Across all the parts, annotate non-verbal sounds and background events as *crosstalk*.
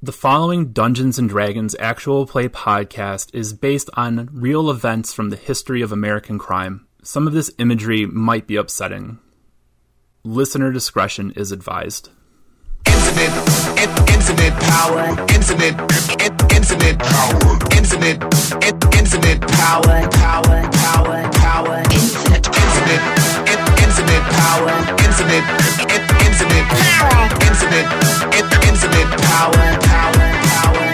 The following Dungeons and Dragons actual play podcast is based on real events from the history of American crime. Some of this imagery might be upsetting. Listener discretion is advised. Power, power, power, power, power, power, infinite power, infinite, in, infinite infinite, infinite power, power, power,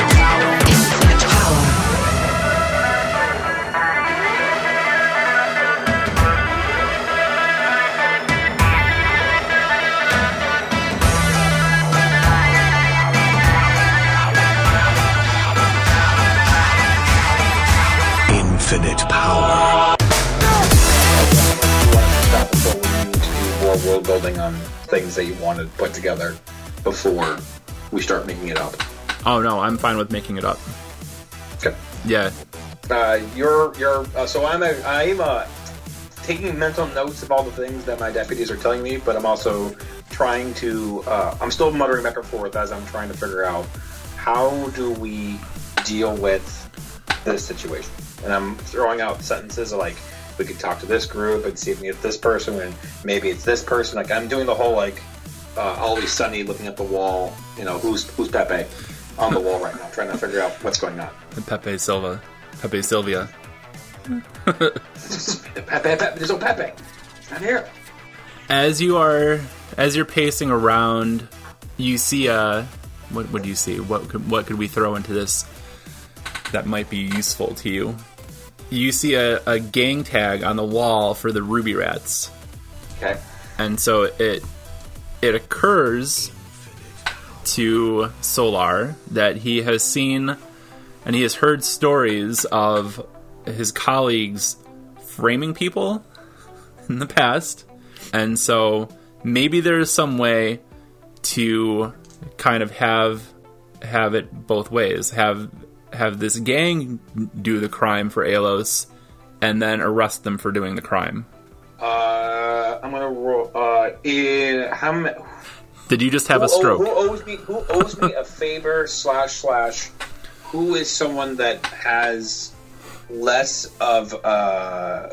world building on things that you want to put together before we start making it up. Oh no, I'm fine with making it up. Okay. Yeah. Uh, you're you're uh, so I'm a, I'm uh, taking mental notes of all the things that my deputies are telling me, but I'm also trying to uh, I'm still muttering back and forth as I'm trying to figure out how do we deal with this situation. And I'm throwing out sentences like we could talk to this group and see if we get this person and maybe it's this person. Like I'm doing the whole like uh, always sunny looking at the wall. You know who's who's Pepe on the wall right now, trying to figure out what's going on. Pepe Silva. Pepe Silvia. *laughs* Pepe, Pepe, there's no Pepe. It's not here. As you are as you're pacing around, you see a what do you see? What could, what could we throw into this that might be useful to you? You see a, a gang tag on the wall for the Ruby Rats. Okay. and so it it occurs to Solar that he has seen and he has heard stories of his colleagues framing people in the past, and so maybe there's some way to kind of have have it both ways. Have have this gang do the crime for Alos, and then arrest them for doing the crime. Uh, I'm gonna roll. Uh, in how many? Did you just have a who, stroke? Who owes me? Who owes me a *laughs* favor? slash slash. Who is someone that has less of uh?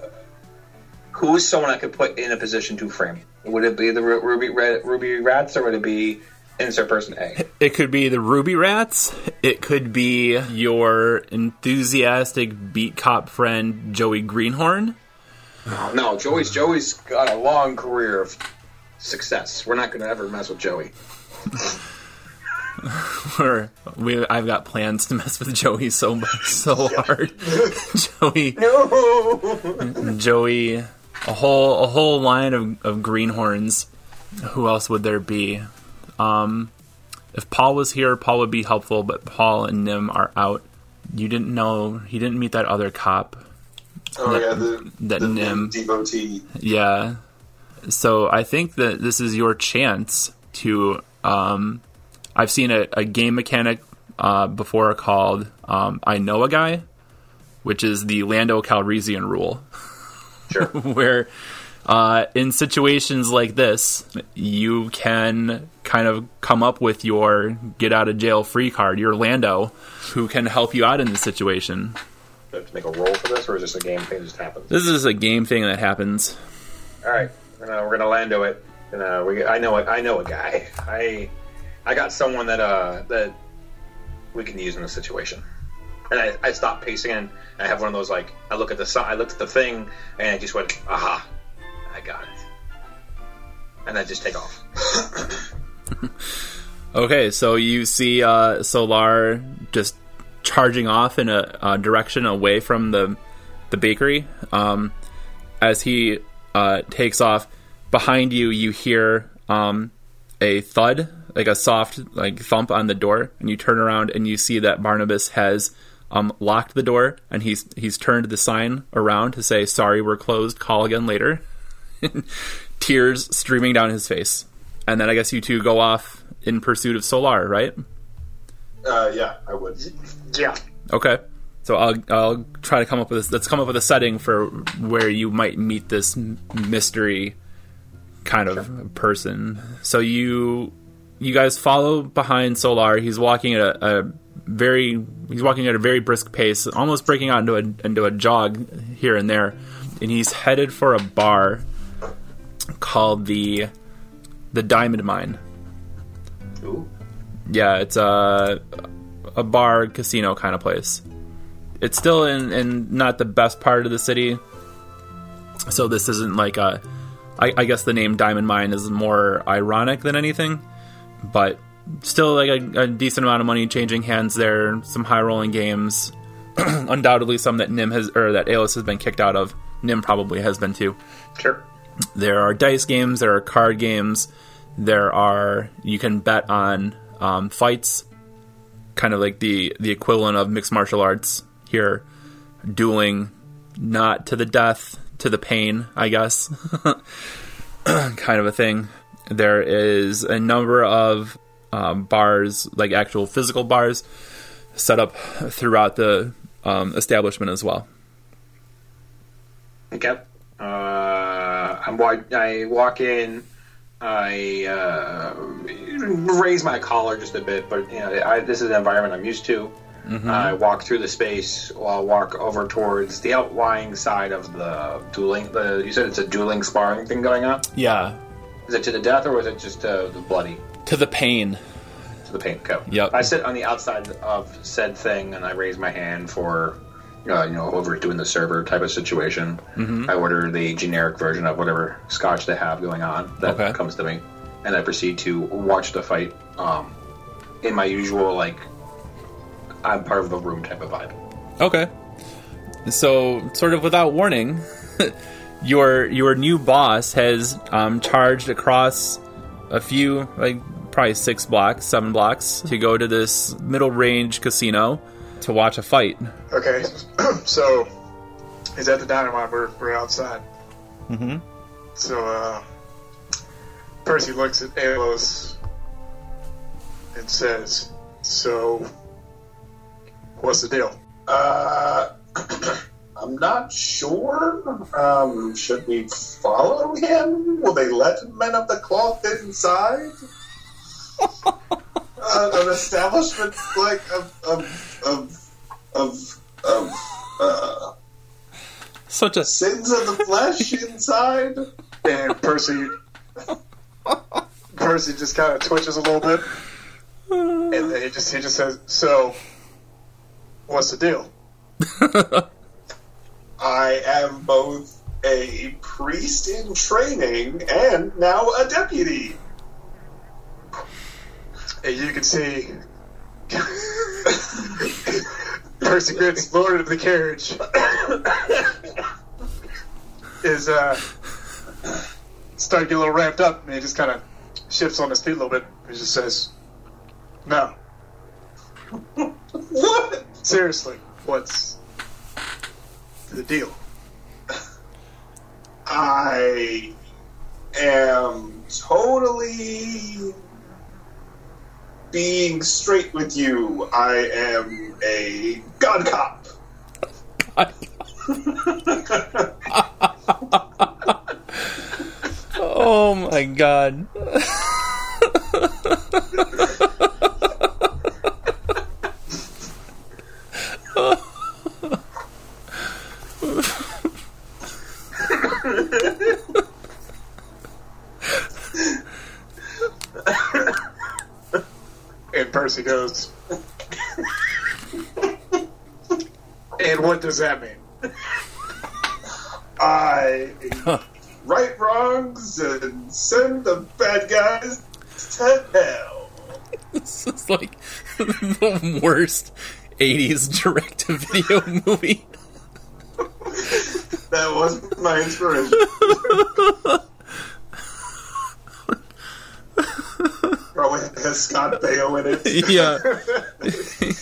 Who is someone I could put in a position to frame? Would it be the Ruby Red, Ruby Rats, or would it be insert person A? It could be the Ruby Rats. It could be your enthusiastic beat cop friend Joey Greenhorn. No, Joey's Joey's got a long career of success. We're not going to ever mess with Joey. *laughs* Or we, I've got plans to mess with Joey so much, so hard. *laughs* Joey, No. Joey, a whole a whole line of, of greenhorns. Who else would there be? Um, if Paul was here, Paul would be helpful, but Paul and Nim are out. You didn't know he didn't meet that other cop. Oh That- yeah, the that the Nim. devotee. Yeah. So I think that this is your chance to. Um, I've seen a, a game mechanic uh, before called um, I Know a Guy, which is the Lando Calrissian rule, Sure. *laughs* where uh, in situations like this, you can kind of come up with your get out of jail free card, your Lando, who can help you out in this situation. Do I have to make a roll for this, or is this a game thing that just happens? This is a game thing that happens. All right, uh, we're gonna lando it. And, uh, we, I know, I know a guy. *laughs* I, I got someone that uh that we can use in this situation. And I, I stopped pacing, and I have one of those like I look at the I looked at the thing, and I just went, aha, I got it. And I just take off. *laughs* *laughs* Okay, so you see uh, Solar just charging off in a, a direction away from the the bakery. Um, as he uh, takes off, behind you, you hear um, a thud, like a soft like thump on the door, and you turn around and you see that Barnabas has um, locked the door, and he's he's turned the sign around to say, "Sorry, we're closed. Call again later." *laughs* Tears streaming down his face, and then I guess you two go off in pursuit of Solar, right? Uh, yeah, I would. Yeah. Okay. So I'll I'll try to come up with this. Let's come up with a setting for where you might meet this mystery kind of person. So you you guys follow behind Solar. He's walking at a, a very he's walking at a very brisk pace, almost breaking out into a into a jog here and there, and he's headed for a bar called the the Diamond Mine. Ooh. Yeah, it's a a bar casino kind of place. It's still in, in not the best part of the city, so this isn't like a. I, I guess the name Diamond Mine is more ironic than anything, but still like a, a decent amount of money changing hands there. Some high rolling games, *clears throat* undoubtedly some that Nim has or that Aeolus has been kicked out of. Nim probably has been too. Sure. There are dice games, there are card games, there are you can bet on um, fights, kind of like the the equivalent of mixed martial arts here, dueling, not to the death, to the pain, I guess, *laughs* kind of a thing. There is a number of um, bars, like actual physical bars, set up throughout the um, establishment as well. Okay. Uh, Wa- I walk in. I uh, raise my collar just a bit, but you know, I, this is an environment I'm used to. I walk through the space. I'll walk over towards the outlying side of the dueling. The you said it's a dueling sparring thing going on. Yeah, Is it to the death or was it just uh, the bloody? to the pain. to the paint coat. Yep. I sit on the outside of said thing and I raise my hand for, uh, you know, whoever's doing the server type of situation. Mm-hmm. I order the generic version of whatever scotch they have going on that Okay. comes to me, and I proceed to watch the fight um, in my usual like I'm part of the room type of vibe. Okay. So, sort of without warning, *laughs* your your new boss has um, charged across a few, like probably six blocks, seven blocks, to go to this middle range casino to watch a fight. Okay, *clears throat* so he's at the dynamite. We're, we're outside. Mm-hmm. So uh, Percy looks at Alos and says, "So, what's the deal?" Uh, *clears throat* I'm not sure. Um, should we follow him? Will they let men of the cloth inside? *laughs* uh, an establishment like a, of of of, of uh, Such a sins of the flesh *laughs* inside. And Percy, Percy just kind of twitches a little bit, and then he just he just says, "So, what's the deal?" *laughs* I am both a priest in training and now a deputy. And you can see Percy Grint's lord of the carriage is uh starting to get a little ramped up and he just kind of shifts on his feet a little bit. He just says, "No, What? seriously, what's the deal?" I am totally being straight with you. I am a god cop. oh my god. *laughs* Percy goes, "And what does that mean?" I right wrongs and send the bad guys to hell. This is like the worst 80s direct to video movie. That was my inspiration. *laughs* Probably has Scott Baio in it.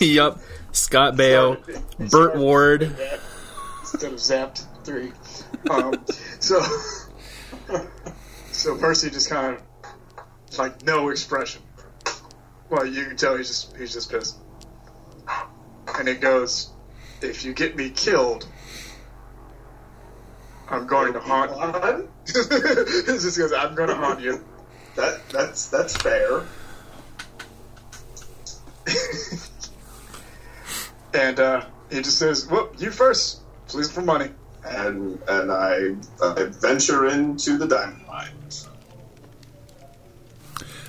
*laughs* yeah. *laughs* yep. Scott Baio, Burt Ward. instead of zapped three. Um, *laughs* so, so Percy just kind of like no expression. Well, you can tell he's just he's just pissed. And it goes, if you get me killed, I'm going to haunt you. On. it just goes, I'm going to haunt you. That that's that's fair. *laughs* and uh, he just says, "Well, you first, please for money." and and I, I venture into the diamond mines.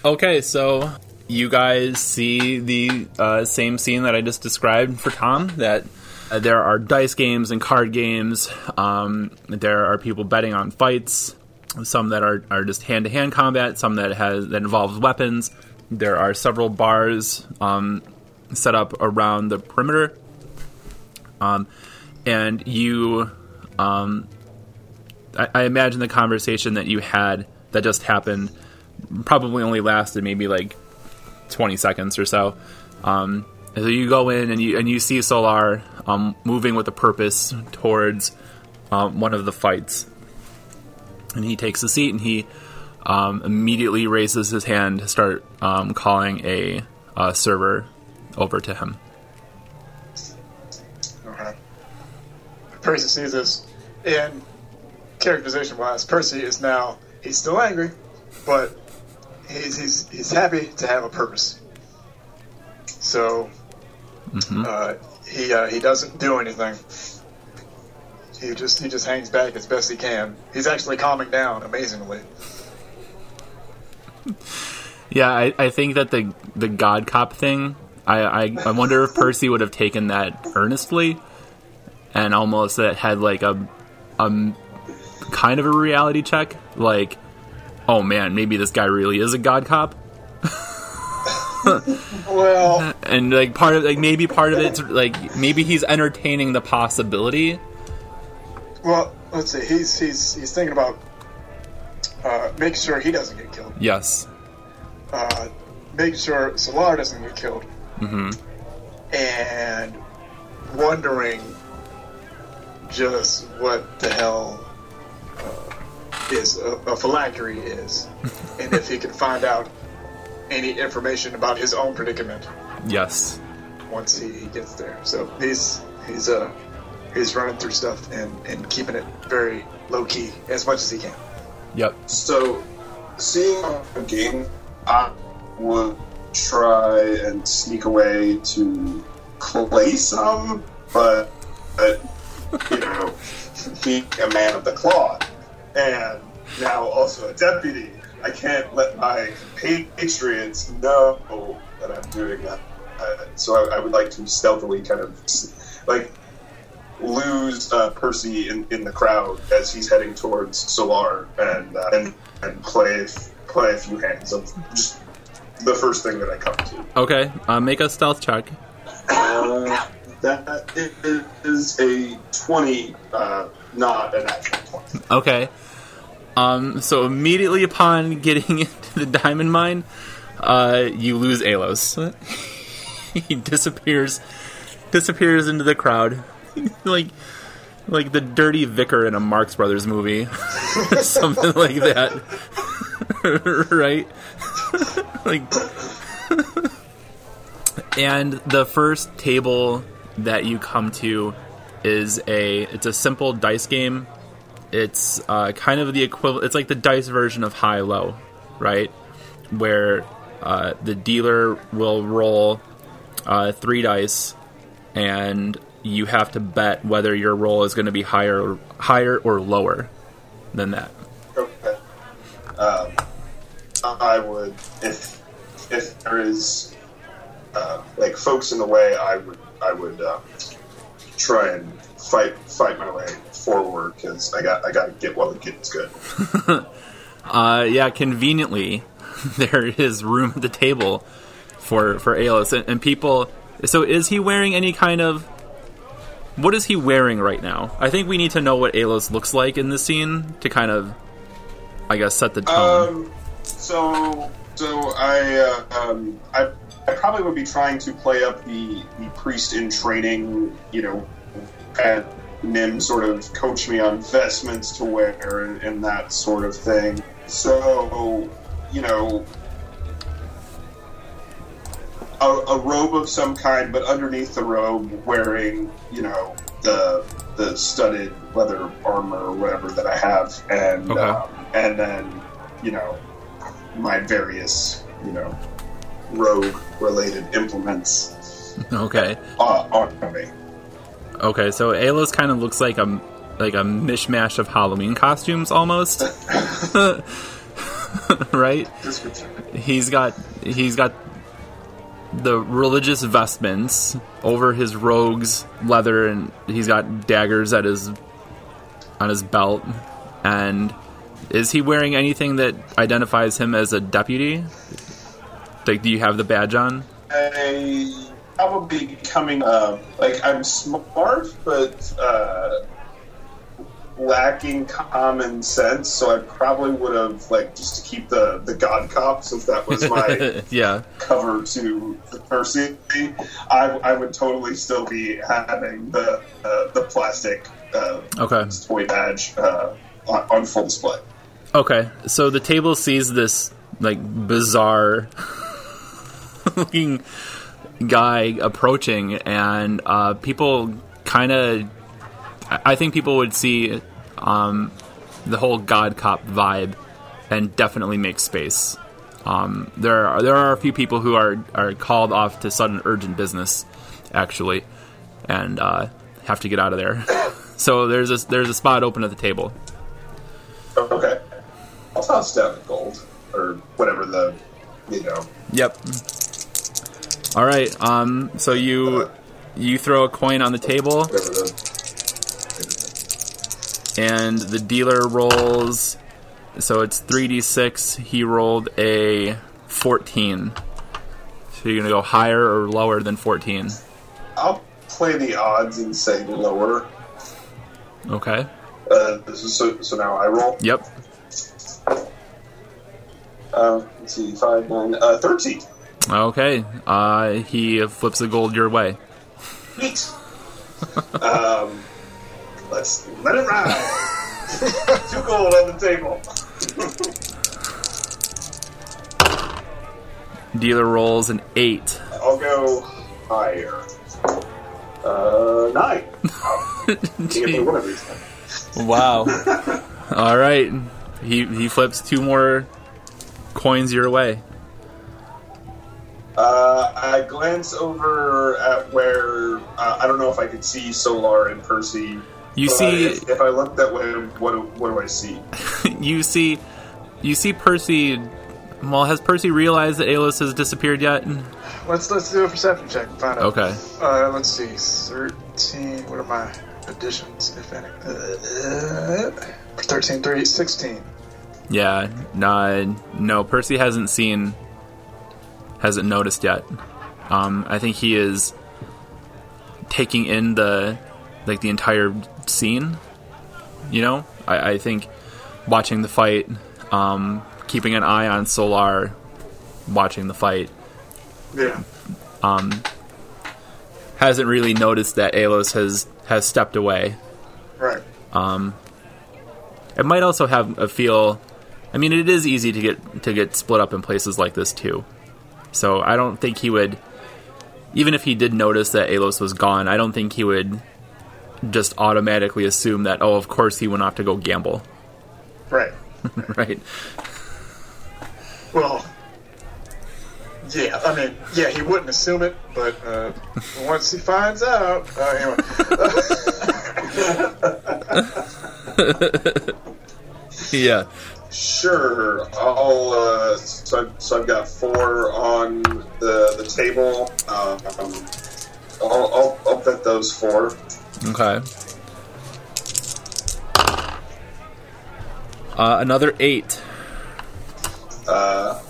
Okay, so you guys see the uh, same scene that I just described for Tom. That uh, there are dice games and card games. Um, there are people betting on fights. Some that are, are just hand to hand combat. Some that has that involves weapons. There are several bars um, set up around the perimeter. Um, and you, um, I, I imagine the conversation that you had that just happened probably only lasted maybe like 20 seconds or so. Um, so you go in and you and you see Solar um, moving with a purpose towards um, one of the fights, and he takes a seat and he um, immediately raises his hand to start um, calling a, uh server over to him. Okay. Percy sees this, and characterization wise, Percy is now he's still angry, but he's he's he's happy to have a purpose. So uh, he uh, he doesn't do anything. He just he just hangs back as best he can. He's actually calming down amazingly. *laughs* Yeah, I, I think that the the God Cop thing. I, I I wonder if Percy would have taken that earnestly, and almost that had like a um kind of a reality check. Like, oh man, maybe this guy really is a God Cop. *laughs* Well, and like part of like maybe part of it's like maybe he's entertaining the possibility. well, let's see. He's he's he's thinking about uh, making sure he doesn't get killed. Yes. Uh, making sure Solar doesn't get killed, and wondering just what the hell uh, is a, a phylactery is, *laughs* and if he can find out any information about his own predicament Yes. once he, he gets there. So he's he's uh he's running through stuff and, and keeping it very low key as much as he can. Yep. So, seeing a game, I would try and sneak away to play some, but, but you know, being a man of the cloth, and now also a deputy, I can't let my compatriots know that I'm doing that. Uh, so I, I would like to stealthily kind of like lose uh, Percy in, in the crowd as he's heading towards Solar and uh, and, and play play a few hands of just the first thing that I come to. Okay. Uh, make a stealth check. Uh, that is a twenty, uh, not an actual twenty. Okay. Um, so immediately upon *laughs* getting into the diamond mine, uh, you lose Alos. *laughs* he disappears, disappears into the crowd, *laughs* like, like the dirty vicar in a Marx Brothers movie, something like that, *laughs* right? *laughs* like, and the first table that you come to is a it's a simple dice game it's uh, kind of the equivalent. It's like the dice version of high low, right? Where uh, the dealer will roll uh, three dice, and you have to bet whether your roll is going to be higher, higher or lower than that. Um, I would if if there is uh, like folks in the way, I would I would uh, try and fight fight my way forward because I got I got to get while the getting's good. *laughs* Uh, yeah, conveniently, *laughs* there is room at the table for for Aeolus, and, and people. So, is he wearing any kind of? What is he wearing right now? I think we need to know what Aeolus looks like in this scene to kind of, I guess, set the tone. Um, so so I uh, um, I I probably would be trying to play up the the priest in training, you know, and Nim sort of coach me on vestments to wear and, and that sort of thing. So you know. A, a robe of some kind, but underneath the robe, wearing you know the the studded leather armor or whatever that I have, and Okay. um, and then you know my various you know rogue related implements *laughs* Okay. uh, on me. Okay, so Alos kind of looks like a like a mishmash of Halloween costumes almost. *laughs* *laughs* right? He's got he's got the religious vestments over his rogue's leather and he's got daggers at his on his belt and is he wearing anything that identifies him as a deputy? Like do you have the badge on? I probably becoming uh, like I'm smart, but uh, lacking common sense. So I probably would have like just to keep the the god cop since that was my *laughs* yeah. cover to the Percy. I, I would totally still be having the uh, the plastic uh, Okay. toy badge uh, on, on full display. Okay, so the table sees this like bizarre *laughs* looking guy approaching, and uh, people kind of. I think people would see um, the whole God Cop vibe and definitely make space. Um, there are there are a few people who are are called off to sudden urgent business, actually, and uh, have to get out of there. *laughs* so there's a there's a spot open at the table. Okay, I'll toss down the gold or whatever the you know. Yep. All right. Um. So you you throw a coin on the table, Whatever the, and the dealer rolls. So it's three d six. He rolled a fourteen. So you're gonna go higher or lower than fourteen. I'll play the odds and say lower. Okay. Uh, this is so, so now I roll. Yep. Uh, let's see, five, nine, uh, thirteen. Okay. Uh, he flips the gold your way. Neat. *laughs* um, let's let it ride. *laughs* Two gold on the table. Dealer rolls an eight. I'll go higher. Uh, nine. Can't get one of these things. Wow. *laughs* All right. He he flips two more coins your way. Uh, I glance over at where uh, I don't know if I could see Solar and Percy. You but see if, if I look that way, what do, what do I see? *laughs* you see you see Percy well has Percy realized that Alos has disappeared yet? Let's let's do a perception check and find out. Okay. Uh, let's see. Thirteen. What am my additions, if any? Uh, 13, 3, 16. Yeah. No no, Percy hasn't seen hasn't noticed yet. Um I think he is taking in the like the entire scene. You know? I, I think watching the fight, um, keeping an eye on Solar watching the fight Yeah. Um, hasn't really noticed that Alos has has stepped away. Right. Um, it might also have a feel. I mean, it is easy to get to get split up in places like this too. So I don't think he would, even if he did notice that Alos was gone. I don't think he would just automatically assume that. Oh, of course he went off to go gamble, Right. *laughs* right? Well. Yeah, I mean, yeah, he wouldn't assume it, but uh, once he finds out, uh, anyway. *laughs* Yeah. Sure. I'll. Uh, so, I've, so I've got four on the the table. Um, I'll, I'll, I'll bet those four. Okay. Uh, another eight. Uh,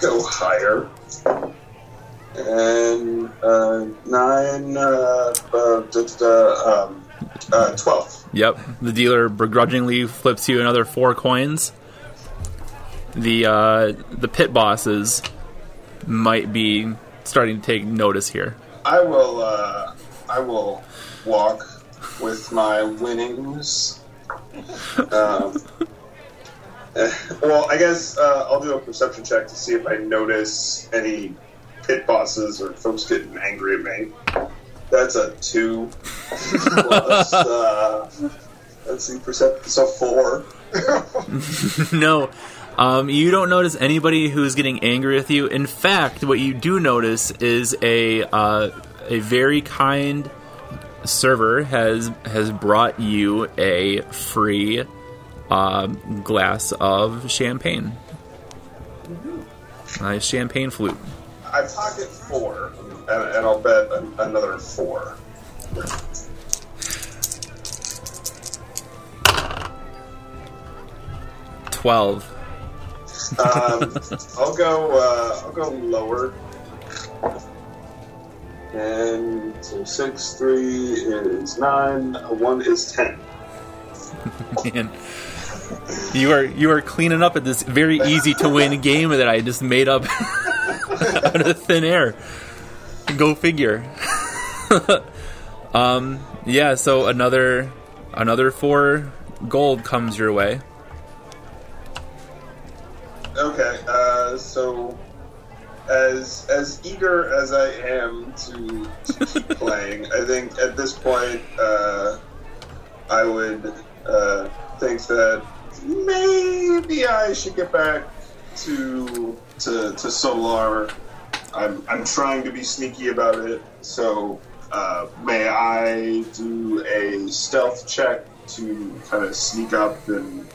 go higher. And uh, nine. Uh, uh, just, uh, um, uh, twelve. Yep. The dealer begrudgingly flips you another four coins. The uh, the pit bosses might be starting to take notice here. I will. Uh, I will walk with my winnings. *laughs* Um, well, I guess uh, I'll do a perception check to see if I notice any pit bosses or folks getting angry at me. That's a two *laughs* plus. Uh, let's see, perception. So four. *laughs* no, Um, you don't notice anybody who's getting angry with you. In fact, what you do notice is a uh, a very kind server has has brought you a free um, glass of champagne. Nice champagne flute. I pocket four, and, and I'll bet an, another four. Twelve. Um, *laughs* I'll go. Uh, I'll go lower. And so six, three is nine. One is ten. *laughs* Man. You are you are cleaning up at this very easy to win game that I just made up *laughs* out of thin air. Go figure. *laughs* um, yeah. So another another four gold comes your way. Okay. Uh, so as as eager as I am to, to keep *laughs* playing, I think at this point uh, I would uh, think that maybe I should get back to to, to Solar. I'm I'm trying to be sneaky about it, so uh, may I do a stealth check to kind of sneak up and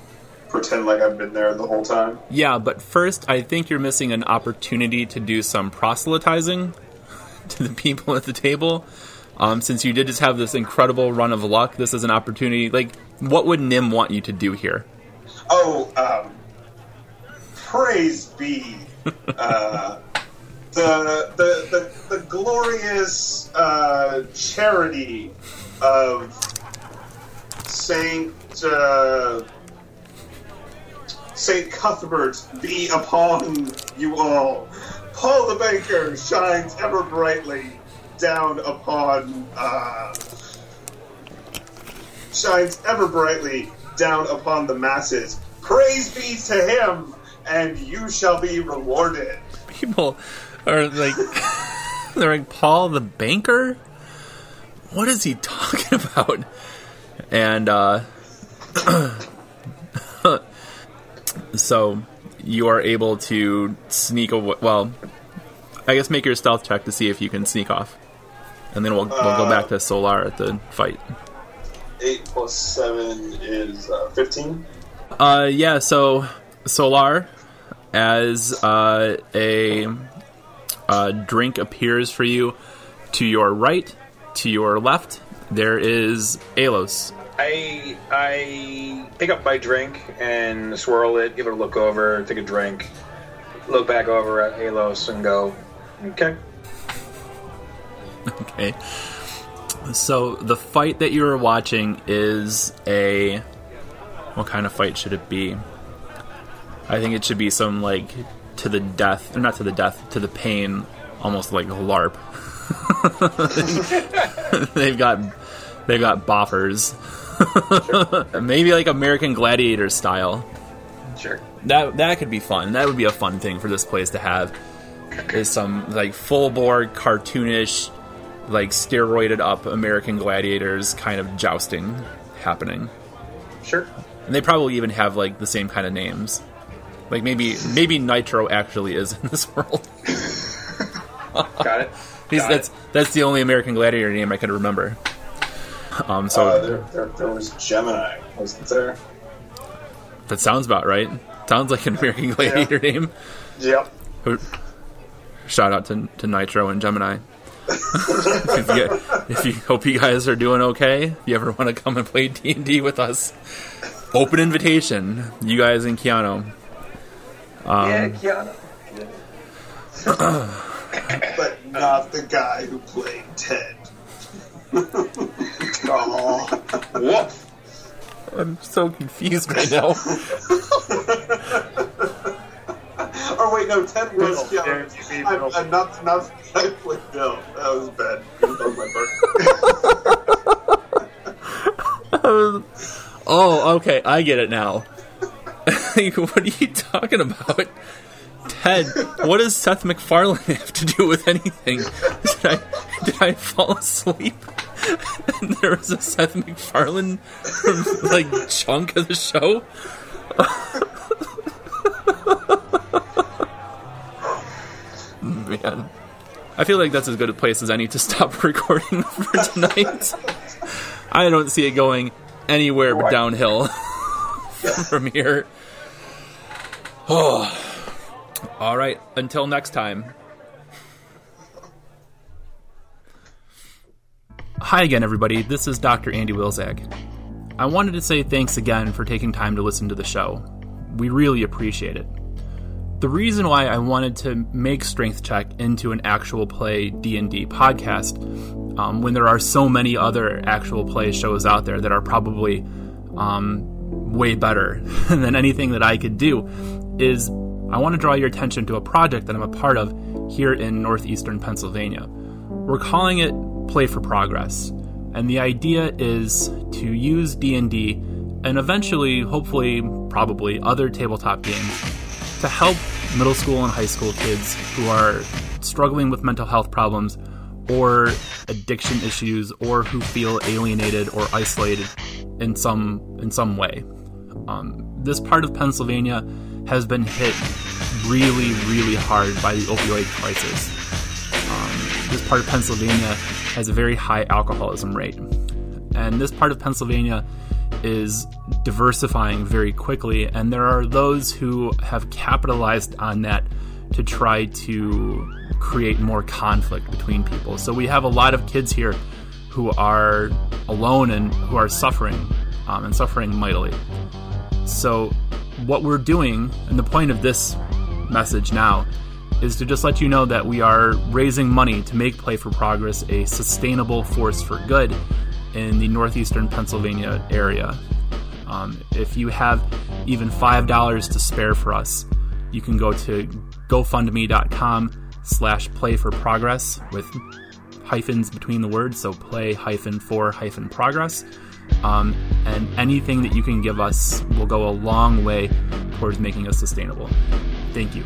pretend like I've been there the whole time? Yeah, but first, I think you're missing an opportunity to do some proselytizing *laughs* to the people at the table. Um, since you did just have this incredible run of luck, this is an opportunity. Like, what would Nim want you to do here? Oh, um, praise be uh, *laughs* the, the the the glorious uh, charity of Saint uh, Saint Cuthbert be upon you all. Paul the baker shines ever brightly down upon uh, shines ever brightly down upon the masses. Praise be to him, and you shall be rewarded. People are like, *laughs* they're like, Paul the banker? What is he talking *laughs* about? And, uh, *clears throat* so you are able to sneak away. Well, I guess make your stealth check to see if you can sneak off. And then we'll, we'll go back to Solar at the fight. Eight plus seven is uh, fifteen. Uh, yeah, so Solar, as uh, a uh, drink appears for you to your right, to your left, there is Alos. I I pick up my drink and swirl it, give it a look over, take a drink, look back over at Alos and go, okay. *laughs* Okay. So the fight that you are watching is a. What kind of fight should it be? I think it should be some like to the death, or not to the death, to the pain, almost like a LARP. *laughs* they've got they've got boffers, *laughs* maybe like American Gladiator style. Sure. That that could be fun. That would be a fun thing for this place to have. Is some like full board cartoonish, like steroided up American gladiators kind of jousting happening. Sure. And they probably even have like the same kind of names. Like maybe maybe Nitro actually is in this *laughs* world. Got it. *laughs* He's, Got that's it. that's the only American gladiator name I could remember. Um, so Uh, there, there, there was Gemini, wasn't there? that sounds about right. Sounds like an American gladiator name. Yep. Shout out to, to Nitro and Gemini. If, you, if you hope you guys are doing okay, if you ever want to come and play D and D with us, open invitation. You guys and Keanu. Um, yeah, *coughs* Kiana. But not the guy who played Ted. *laughs* Oh, woof. I'm so confused right now. *laughs* Oh wait, no, Ted was Bill. Keanu. Yeah, I'm, Bill. I'm not, not I played Bill. That was bad. That was my *laughs* oh, okay, I get it now. *laughs* what are you talking about? Ted, what does Seth MacFarlane have to do with anything? *laughs* Did I, did I fall asleep? And there was a Seth MacFarlane like chunk of the show. Man. I feel like that's as good a place as any to stop *laughs* recording for tonight. I don't see it going anywhere but downhill *laughs* from here. Oh. All right. Until next time. Hi again, everybody. This is Dr. Andy Wilzag. I wanted to say thanks again for taking time to listen to the show. We really appreciate it. The reason why I wanted to make Strength Check into an actual play D&D podcast, um, when there are so many other actual play shows out there that are probably um, way better *laughs* than anything that I could do, is I want to draw your attention to a project that I'm a part of here in northeastern Pennsylvania. We're calling it Play for Progress, and the idea is to use D&D and eventually, hopefully, probably other tabletop games to help middle school and high school kids who are struggling with mental health problems or addiction issues or who feel alienated or isolated in some in some way. Um, this part of Pennsylvania has been hit really, really hard by the opioid crisis. Um, this part of Pennsylvania has a very high alcoholism rate, and this part of Pennsylvania is diversifying very quickly, and there are those who have capitalized on that to try to create more conflict between people. So we have a lot of kids here who are alone and who are suffering, um, and suffering mightily. So, what we're doing, and the point of this message now, is to just let you know that we are raising money to make Play for Progress a sustainable force for good in the northeastern Pennsylvania area. Um, if you have even $5 to spare for us, you can go to gofundme.com slash play for progress with hyphens between the words, so play hyphen for hyphen progress. Um, and anything that you can give us will go a long way towards making us sustainable. Thank you.